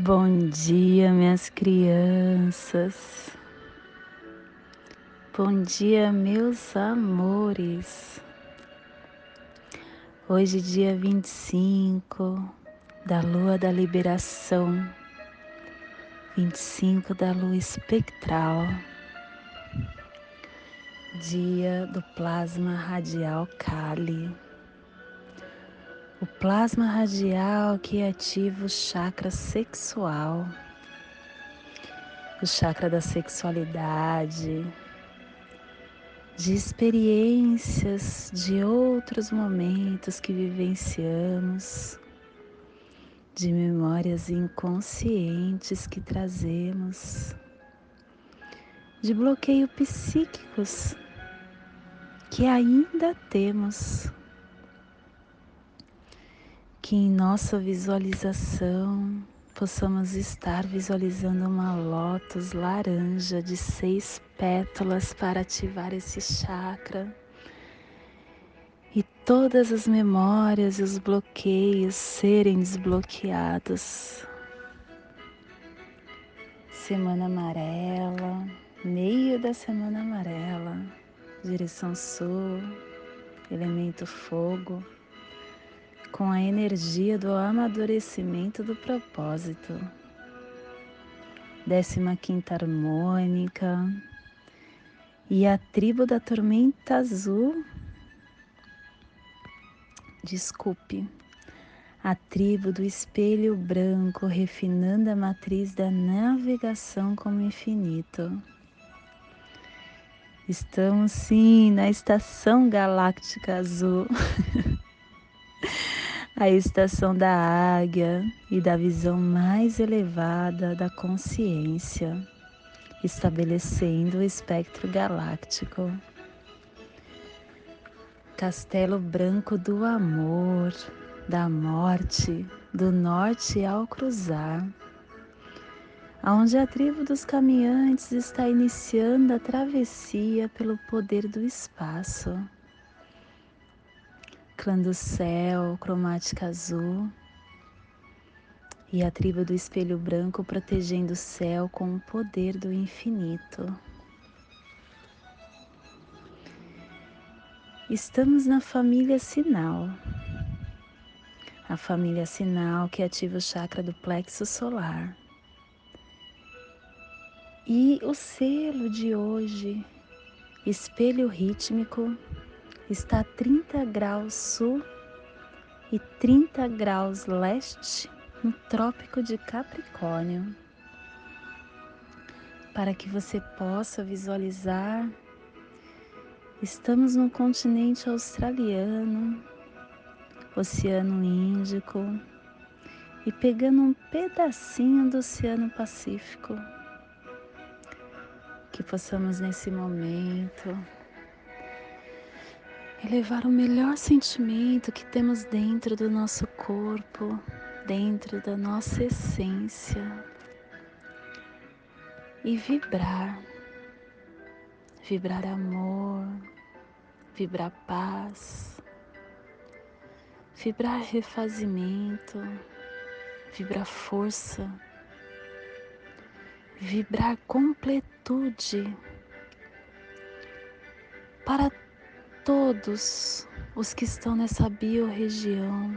Bom dia, minhas crianças. Bom dia, meus amores. Hoje, dia 25 da lua da liberação, 25 da lua espectral, dia do plasma radial Kali o plasma radial que ativa o chakra sexual, o chakra da sexualidade, de experiências de outros momentos que vivenciamos, de memórias inconscientes que trazemos, de bloqueio psíquicos que ainda temos que em nossa visualização possamos estar visualizando uma lótus laranja de seis pétalas para ativar esse chakra. E todas as memórias e os bloqueios serem desbloqueados. Semana amarela, meio da semana amarela, direção sul, elemento fogo com a energia do amadurecimento do propósito. Décima quinta harmônica e a tribo da tormenta azul. Desculpe, a tribo do espelho branco refinando a matriz da navegação como infinito. Estamos sim na estação galáctica azul. a estação da águia e da visão mais elevada da consciência, estabelecendo o espectro galáctico. Castelo branco do amor, da morte, do norte ao cruzar, aonde a tribo dos caminhantes está iniciando a travessia pelo poder do espaço clã do céu, cromática azul, e a tribo do espelho branco protegendo o céu com o poder do infinito. Estamos na família sinal, a família sinal que ativa o chakra do plexo solar. E o selo de hoje, espelho rítmico está a 30 graus sul e 30 graus leste no Trópico de Capricórnio. Para que você possa visualizar, estamos no continente australiano, Oceano Índico e pegando um pedacinho do Oceano Pacífico. Que possamos nesse momento elevar o melhor sentimento que temos dentro do nosso corpo, dentro da nossa essência. E vibrar, vibrar amor, vibrar paz, vibrar refazimento, vibrar força, vibrar completude. Para todos os que estão nessa biorregião,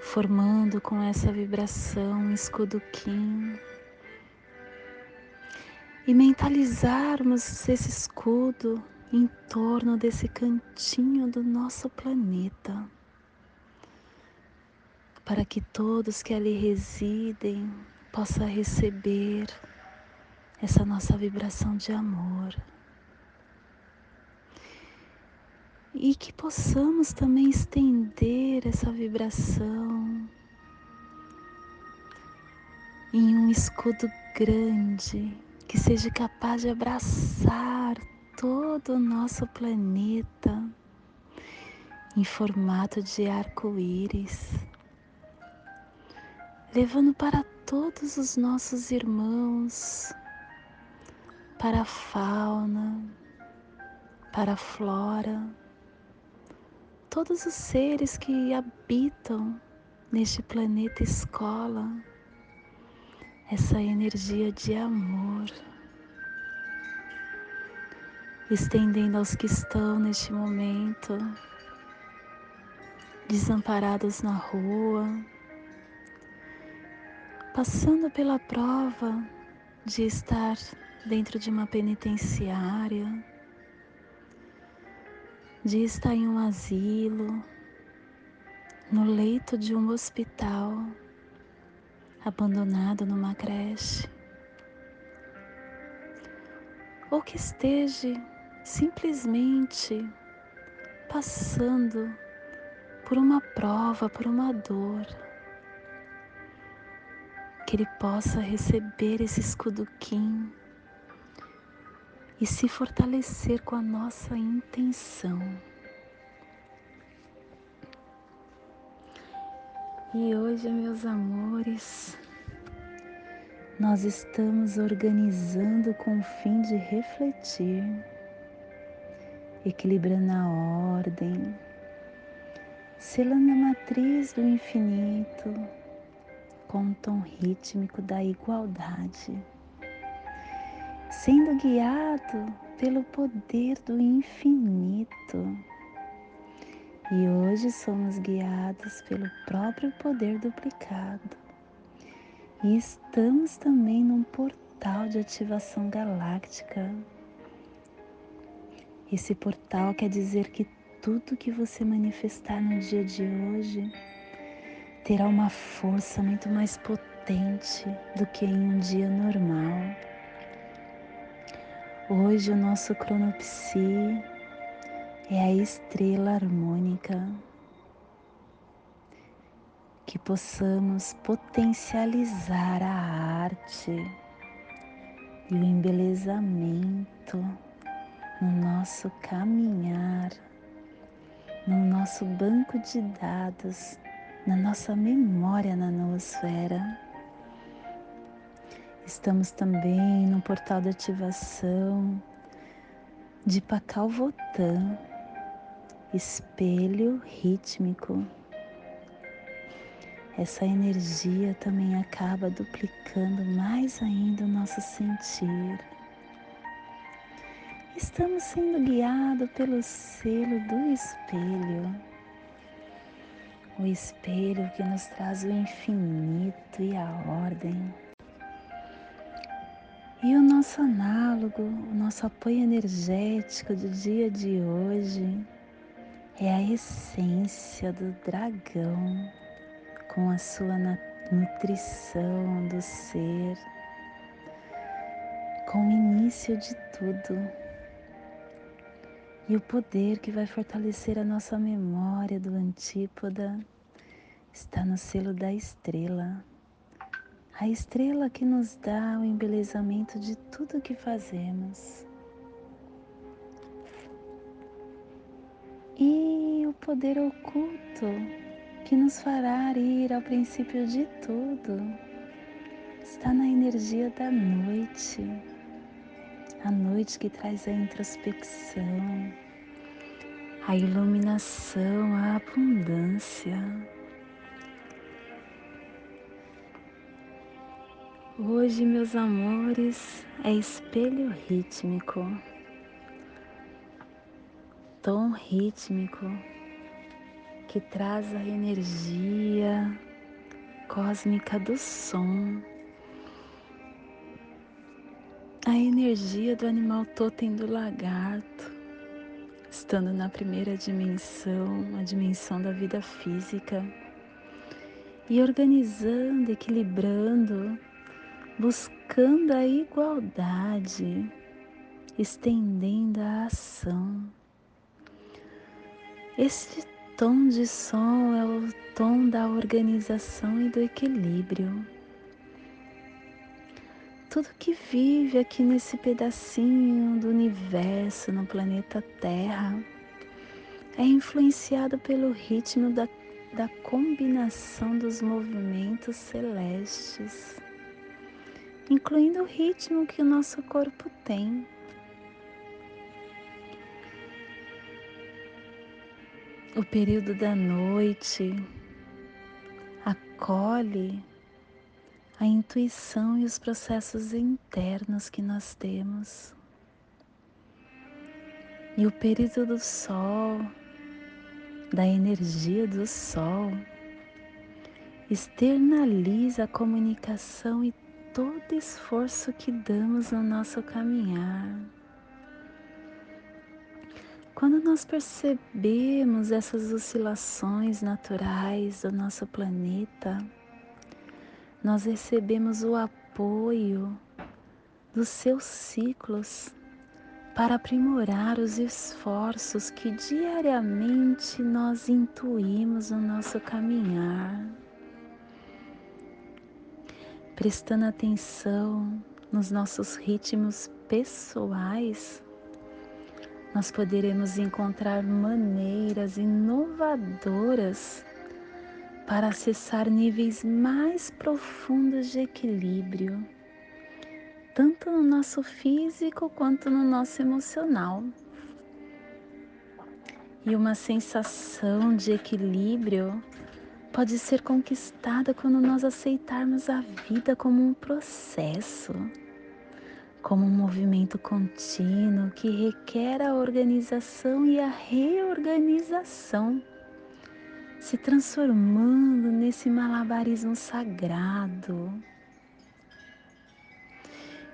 formando com essa vibração um escudo Kim. E mentalizarmos esse escudo em torno desse cantinho do nosso planeta, para que todos que ali residem possam receber essa nossa vibração de amor. E que possamos também estender essa vibração em um escudo grande que seja capaz de abraçar todo o nosso planeta em formato de arco-íris, levando para todos os nossos irmãos, para a fauna, para a flora todos os seres que habitam neste planeta escola essa energia de amor, estendendo aos que estão neste momento desamparados na rua, passando pela prova de estar dentro de uma penitenciária, de estar em um asilo, no leito de um hospital, abandonado numa creche, ou que esteja simplesmente passando por uma prova, por uma dor, que ele possa receber esse escudo Kim e se fortalecer com a nossa intenção. E hoje, meus amores, nós estamos organizando com o fim de refletir, equilibrando a ordem, selando a matriz do infinito com o tom rítmico da igualdade, sendo guiado pelo poder do infinito e hoje somos guiados pelo próprio poder duplicado. E estamos também num portal de ativação galáctica. Esse portal quer dizer que tudo que você manifestar no dia de hoje terá uma força muito mais potente do que em um dia normal. Hoje o nosso cronopsi é a estrela harmônica. Que possamos potencializar a arte e o embelezamento no nosso caminhar, no nosso banco de dados, na nossa memória na noosfera. Estamos também no portal de ativação de Pacal Votan espelho rítmico. Essa energia também acaba duplicando mais ainda o nosso sentir. Estamos sendo guiados pelo selo do espelho. O espelho que nos traz o infinito e a ordem. E o nosso análogo, o nosso apoio energético do dia de hoje é a essência do dragão com a sua nutrição do ser, com o início de tudo e o poder que vai fortalecer a nossa memória do antípoda está no selo da estrela. A estrela que nos dá o embelezamento de tudo que fazemos. e o poder oculto que nos fará ir ao princípio de tudo está na energia da noite, a noite que traz a introspecção, a iluminação, a abundância. Hoje, meus amores, é espelho rítmico. Tom rítmico que traz a energia cósmica do som, a energia do animal totem do lagarto, estando na primeira dimensão, a dimensão da vida física, e organizando, equilibrando, buscando a igualdade, estendendo a ação esse tom de som é o tom da organização e do equilíbrio. Tudo que vive aqui nesse pedacinho do universo, no planeta Terra, é influenciado pelo ritmo da, da combinação dos movimentos celestes, incluindo o ritmo que o nosso corpo tem. o período da noite acolhe a intuição e os processos internos que nós temos. E o período do sol, da energia do sol, externaliza a comunicação e todo esforço que damos no nosso caminhar. Quando nós percebemos essas oscilações naturais do nosso planeta, nós recebemos o apoio dos seus ciclos para aprimorar os esforços que diariamente nós intuímos no nosso caminhar. Prestando atenção nos nossos ritmos pessoais, nós poderemos encontrar maneiras inovadoras para acessar níveis mais profundos de equilíbrio, tanto no nosso físico quanto no nosso emocional. E uma sensação de equilíbrio pode ser conquistada quando nós aceitarmos a vida como um processo, como um movimento contínuo que requer a organização e a reorganização se transformando nesse malabarismo sagrado.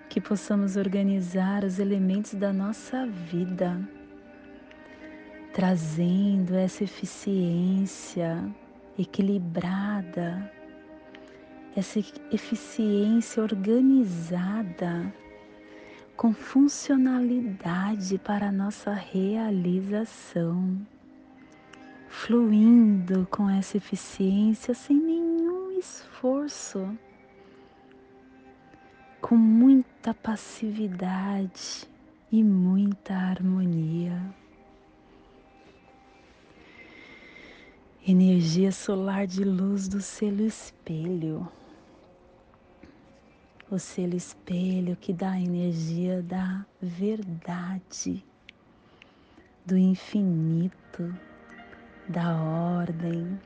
Que possamos organizar os elementos da nossa vida, trazendo essa eficiência equilibrada, essa eficiência organizada, com funcionalidade para a nossa realização fluindo com essa eficiência sem nenhum esforço, com muita passividade e muita harmonia. Energia solar de luz do selo espelho. O selo espelho que dá a energia da verdade, do infinito da ordem,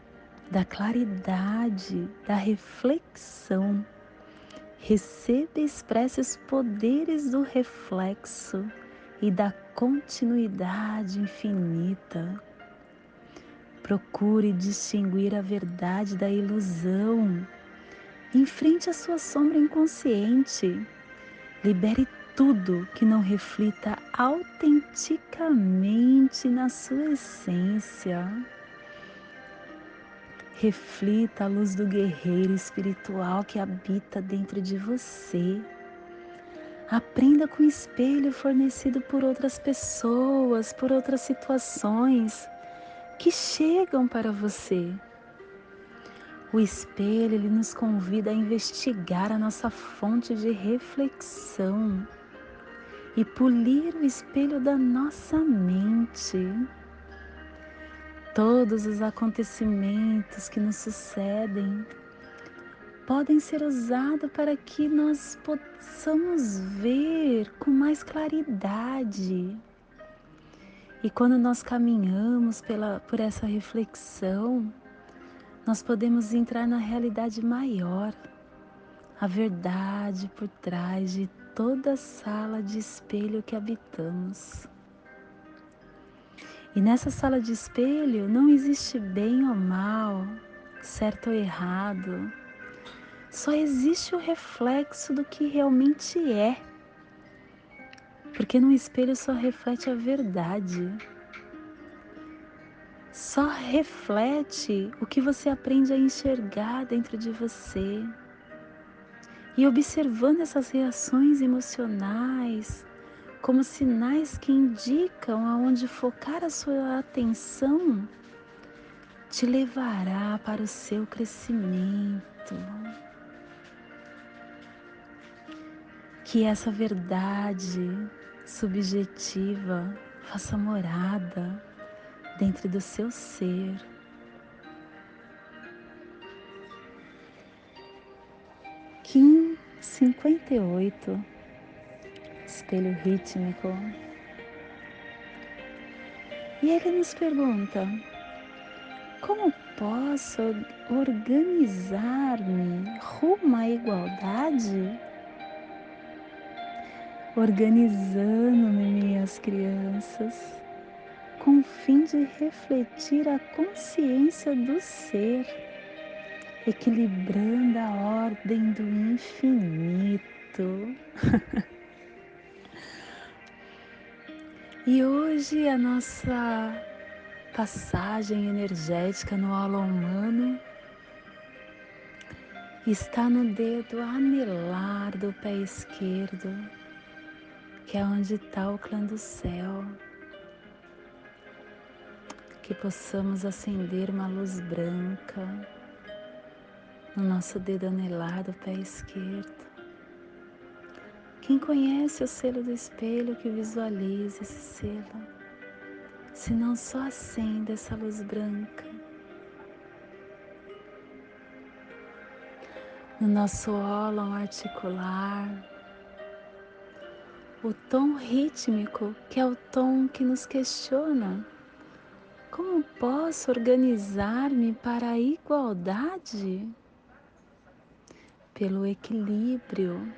da claridade, da reflexão. Receba e expresse os poderes do reflexo e da continuidade infinita. Procure distinguir a verdade da ilusão. Enfrente a sua sombra inconsciente. Libere tudo que não reflita autenticamente na sua essência. Reflita a luz do guerreiro espiritual que habita dentro de você. Aprenda com o espelho fornecido por outras pessoas, por outras situações que chegam para você. O espelho ele nos convida a investigar a nossa fonte de reflexão e polir o espelho da nossa mente. Todos os acontecimentos que nos sucedem podem ser usados para que nós possamos ver com mais claridade. E quando nós caminhamos pela, por essa reflexão, nós podemos entrar na realidade maior, a verdade por trás de toda sala de espelho que habitamos. E nessa sala de espelho não existe bem ou mal, certo ou errado. Só existe o reflexo do que realmente é. Porque no espelho só reflete a verdade. Só reflete o que você aprende a enxergar dentro de você e observando essas reações emocionais como sinais que indicam aonde focar a sua atenção te levará para o seu crescimento. Que essa verdade subjetiva faça morada dentro do seu ser Kim 58, espelho rítmico. E ele nos pergunta: Como posso organizar-me rumo à igualdade? Organizando-me, minhas crianças, com o fim de refletir a consciência do ser, equilibrando a ordem do infinito. e hoje a nossa passagem energética no holo humano está no dedo anelar do pé esquerdo, que é onde está o clã do céu. Que possamos acender uma luz branca no nosso dedo anelar do pé esquerdo. Quem conhece o selo do espelho, que visualize esse selo se não só acenda essa luz branca no nosso ólon articular, o tom rítmico, que é o tom que nos questiona. Como posso organizar-me para a igualdade? Pelo equilíbrio.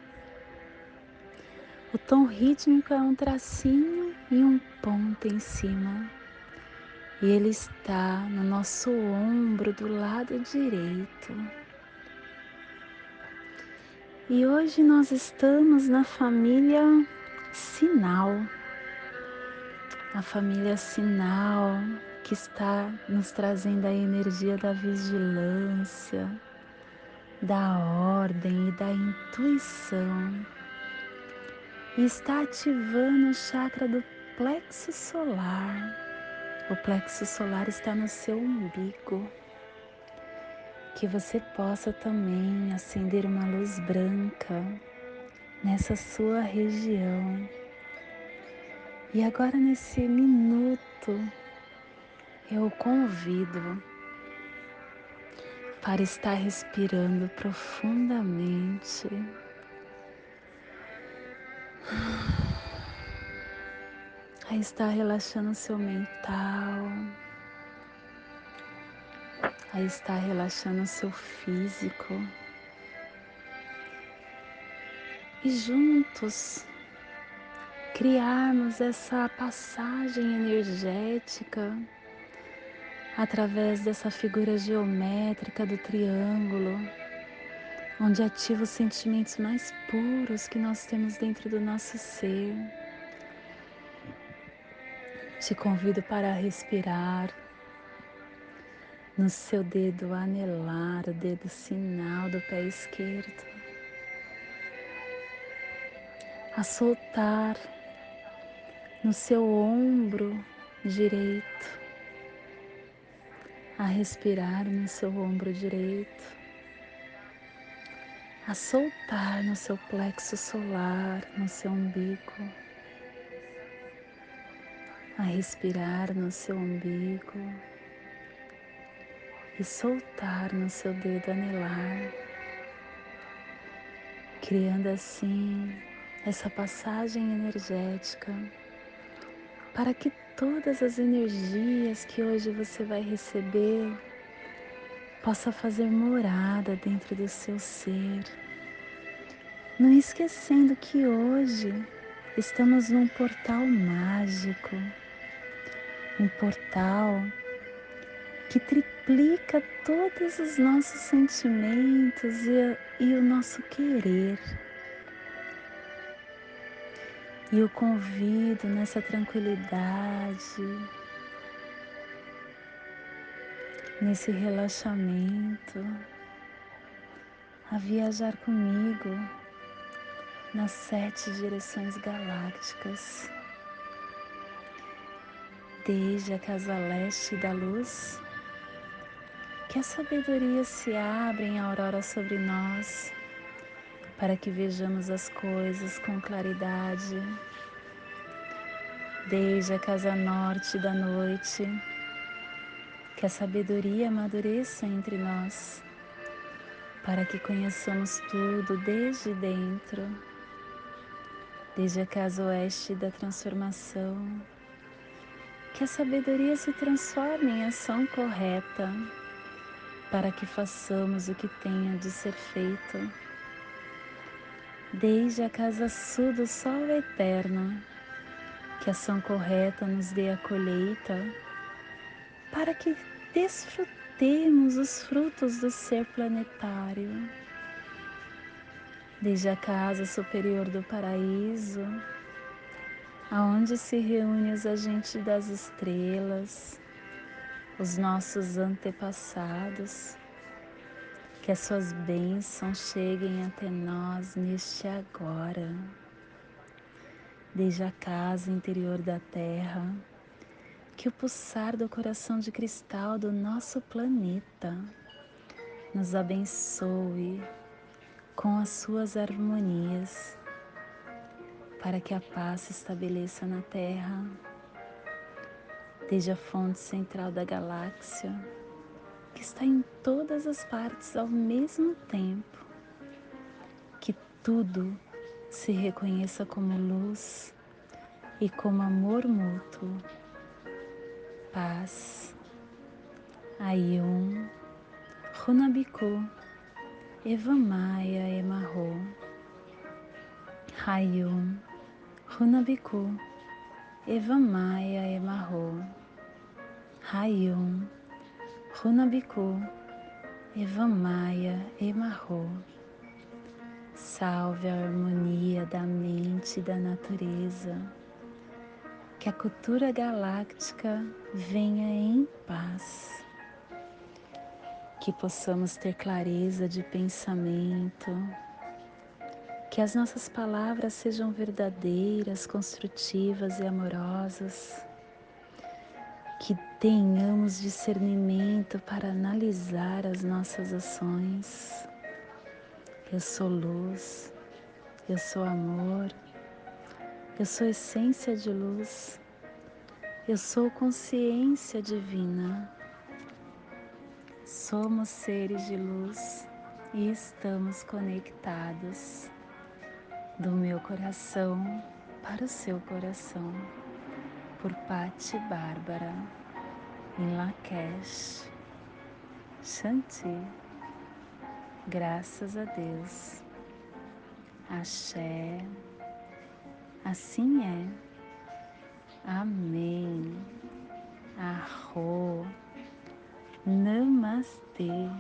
O tom rítmico é um tracinho e um ponto em cima. E ele está no nosso ombro do lado direito. E hoje nós estamos na família Sinal. A família Sinal que está nos trazendo a energia da vigilância, da ordem e da intuição e está ativando o chakra do plexo solar. O plexo solar está no seu umbigo. Que você possa também acender uma luz branca nessa sua região. E agora, nesse minuto, eu o convido para estar respirando profundamente. Aí está relaxando seu mental. Aí está relaxando seu físico. E juntos criarmos essa passagem energética através dessa figura geométrica do triângulo onde ativa os sentimentos mais puros que nós temos dentro do nosso ser. Te convido para respirar no seu dedo anelar, o dedo sinal do pé esquerdo, a soltar no seu ombro direito, a respirar no seu ombro direito a soltar no seu plexo solar, no seu umbigo, a respirar no seu umbigo e soltar no seu dedo anelar, criando assim essa passagem energética para que todas as energias que hoje você vai receber possa fazer morada dentro do seu ser. Não esquecendo que hoje estamos num portal mágico, um portal que triplica todos os nossos sentimentos e, e o nosso querer. E eu convido nessa tranquilidade, nesse relaxamento, a viajar comigo nas sete direções galácticas, desde a casa leste da luz, que a sabedoria se abra em aurora sobre nós, para que vejamos as coisas com claridade, desde a casa norte da noite que a sabedoria amadureça entre nós, para que conheçamos tudo desde dentro, desde a casa oeste da transformação, que a sabedoria se transforme em ação correta para que façamos o que tenha de ser feito. Desde a casa sul do sol eterno, que ação correta nos dê a colheita, para que desfrutemos os frutos do ser planetário. Desde a casa superior do paraíso, aonde se reúnem os agentes das estrelas, os nossos antepassados, que as suas bênçãos cheguem até nós neste agora, desde a casa interior da Terra, que o pulsar do coração de cristal do nosso planeta nos abençoe com as suas harmonias para que a paz se estabeleça na Terra, desde a fonte central da galáxia, que está em todas as partes ao mesmo tempo, que tudo se reconheça como luz e como amor mútuo, paz, Ayum, Runabiku, Evamaya Emarro, Hayum, Runabiku, Evamaya Emarro, Hayum, Runabiku, Evamaya Emarro. Salve a harmonia da mente e da natureza. Que a cultura galáctica venha em paz. Que possamos ter clareza de pensamento, que as nossas palavras sejam verdadeiras, construtivas e amorosas. Que tenhamos discernimento para analisar as nossas ações. Eu sou luz, eu sou amor, eu sou essência de luz, eu sou consciência divina. Somos seres de luz e estamos conectados do meu coração para o seu coração, por Patti Bárbara, Lakesh, Shanti. Graças a Deus. Axé. Assim é. Amém. Arro. Namastê.